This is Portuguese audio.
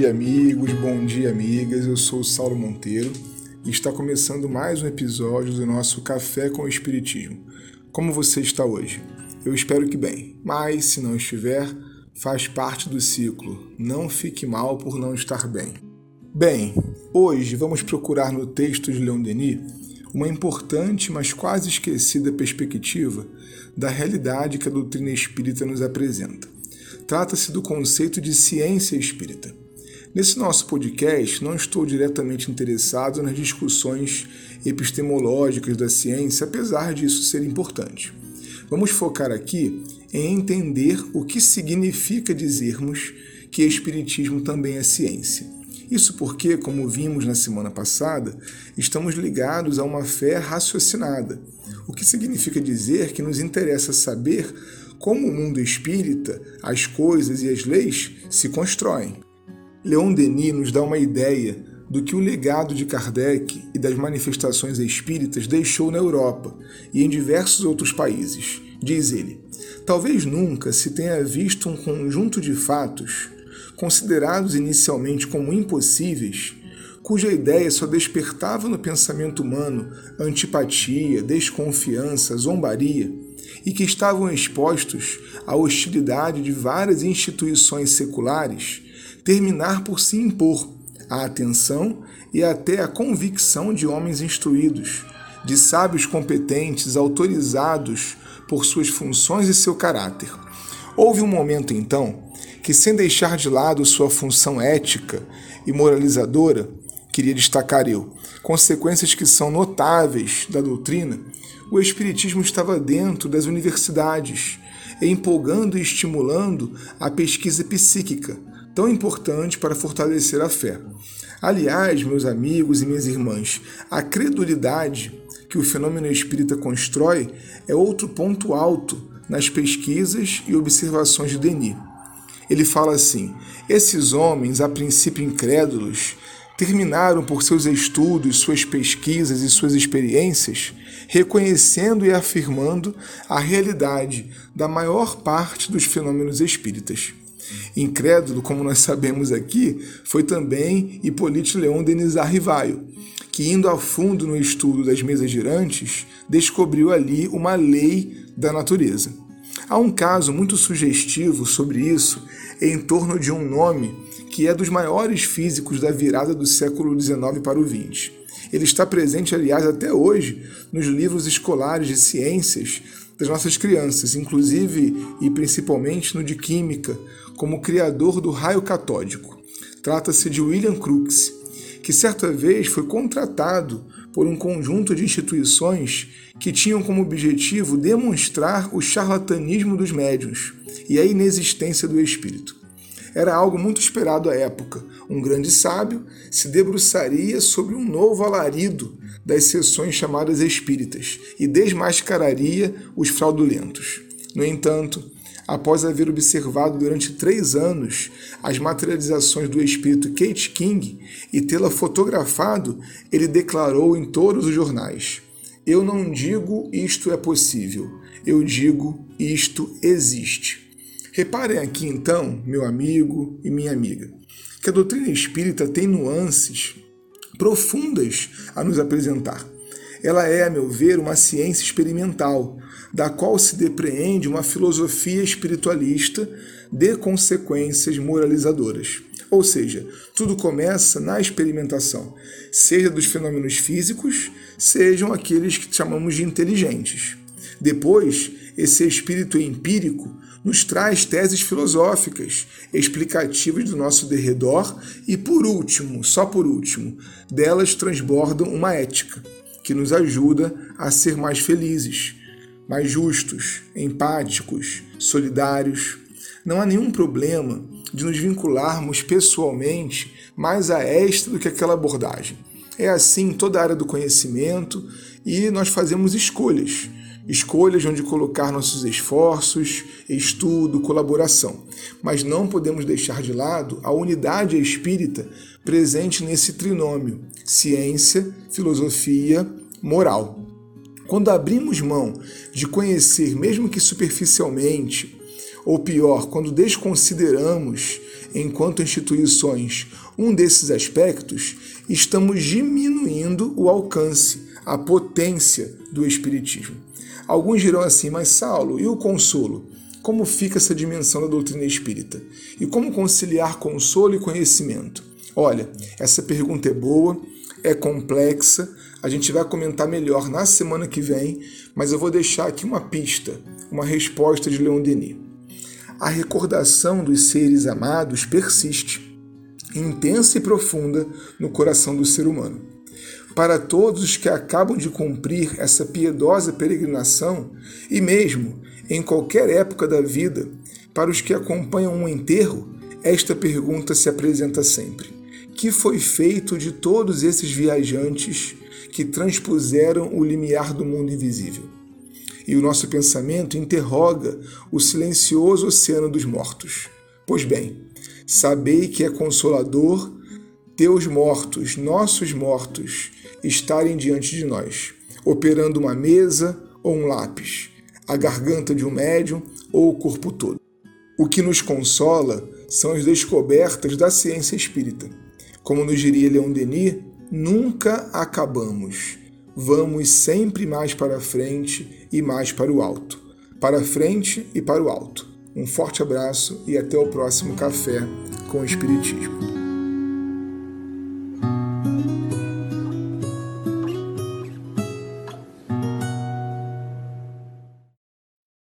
Dia, amigos, bom dia, amigas. Eu sou o Saulo Monteiro e está começando mais um episódio do nosso Café com o Espiritismo. Como você está hoje? Eu espero que bem, mas se não estiver, faz parte do ciclo. Não fique mal por não estar bem. Bem, hoje vamos procurar no texto de Leon Denis uma importante, mas quase esquecida perspectiva da realidade que a doutrina espírita nos apresenta. Trata-se do conceito de ciência espírita. Nesse nosso podcast, não estou diretamente interessado nas discussões epistemológicas da ciência, apesar disso ser importante. Vamos focar aqui em entender o que significa dizermos que Espiritismo também é ciência. Isso porque, como vimos na semana passada, estamos ligados a uma fé raciocinada, o que significa dizer que nos interessa saber como o mundo espírita, as coisas e as leis se constroem. Leon Denis nos dá uma ideia do que o legado de Kardec e das manifestações espíritas deixou na Europa e em diversos outros países. Diz ele: talvez nunca se tenha visto um conjunto de fatos, considerados inicialmente como impossíveis, cuja ideia só despertava no pensamento humano antipatia, desconfiança, zombaria, e que estavam expostos à hostilidade de várias instituições seculares terminar por se impor à atenção e até à convicção de homens instruídos, de sábios competentes, autorizados por suas funções e seu caráter. Houve um momento, então, que, sem deixar de lado sua função ética e moralizadora, queria destacar eu, consequências que são notáveis da doutrina, o Espiritismo estava dentro das universidades, empolgando e estimulando a pesquisa psíquica, tão importante para fortalecer a fé. Aliás, meus amigos e minhas irmãs, a credulidade que o fenômeno espírita constrói é outro ponto alto nas pesquisas e observações de Denis. Ele fala assim: esses homens, a princípio incrédulos, terminaram por seus estudos, suas pesquisas e suas experiências, reconhecendo e afirmando a realidade da maior parte dos fenômenos espíritas. Incrédulo, como nós sabemos aqui, foi também Hippolyte Leon Denis Arrivaio, que indo a fundo no estudo das mesas girantes, descobriu ali uma lei da natureza. Há um caso muito sugestivo sobre isso em torno de um nome que é dos maiores físicos da virada do século XIX para o XX. Ele está presente, aliás, até hoje nos livros escolares de ciências das nossas crianças, inclusive e principalmente no de Química, como criador do raio catódico. Trata-se de William Crookes, que certa vez foi contratado por um conjunto de instituições que tinham como objetivo demonstrar o charlatanismo dos médiuns e a inexistência do espírito. Era algo muito esperado à época. Um grande sábio se debruçaria sobre um novo alarido das sessões chamadas espíritas e desmascararia os fraudulentos. No entanto, após haver observado durante três anos as materializações do espírito Kate King e tê-la fotografado, ele declarou em todos os jornais: Eu não digo isto é possível, eu digo isto existe. Reparem aqui então, meu amigo e minha amiga, que a doutrina espírita tem nuances profundas a nos apresentar. Ela é, a meu ver, uma ciência experimental, da qual se depreende uma filosofia espiritualista de consequências moralizadoras. Ou seja, tudo começa na experimentação, seja dos fenômenos físicos, sejam aqueles que chamamos de inteligentes. Depois, esse espírito empírico nos traz teses filosóficas, explicativas do nosso derredor e, por último, só por último, delas transbordam uma ética que nos ajuda a ser mais felizes, mais justos, empáticos, solidários. Não há nenhum problema de nos vincularmos pessoalmente mais a esta do que aquela abordagem. É assim em toda a área do conhecimento e nós fazemos escolhas escolhas onde colocar nossos esforços, estudo, colaboração. Mas não podemos deixar de lado a unidade espírita presente nesse trinômio: ciência, filosofia, moral. Quando abrimos mão de conhecer, mesmo que superficialmente, ou pior, quando desconsideramos enquanto instituições, um desses aspectos, estamos diminuindo o alcance, a potência do Espiritismo. Alguns dirão assim, mas Saulo, e o consolo? Como fica essa dimensão da doutrina espírita? E como conciliar consolo e conhecimento? Olha, essa pergunta é boa, é complexa, a gente vai comentar melhor na semana que vem, mas eu vou deixar aqui uma pista, uma resposta de Leon Denis. A recordação dos seres amados persiste, intensa e profunda no coração do ser humano. Para todos os que acabam de cumprir essa piedosa peregrinação, e mesmo em qualquer época da vida, para os que acompanham um enterro, esta pergunta se apresenta sempre: Que foi feito de todos esses viajantes que transpuseram o limiar do mundo invisível? E o nosso pensamento interroga o silencioso oceano dos mortos. Pois bem, sabei que é consolador teus mortos, nossos mortos, estarem diante de nós, operando uma mesa ou um lápis, a garganta de um médium ou o corpo todo. O que nos consola são as descobertas da ciência espírita. Como nos diria Leon Denis, nunca acabamos. Vamos sempre mais para frente e mais para o alto. Para frente e para o alto. Um forte abraço e até o próximo Café com o Espiritismo.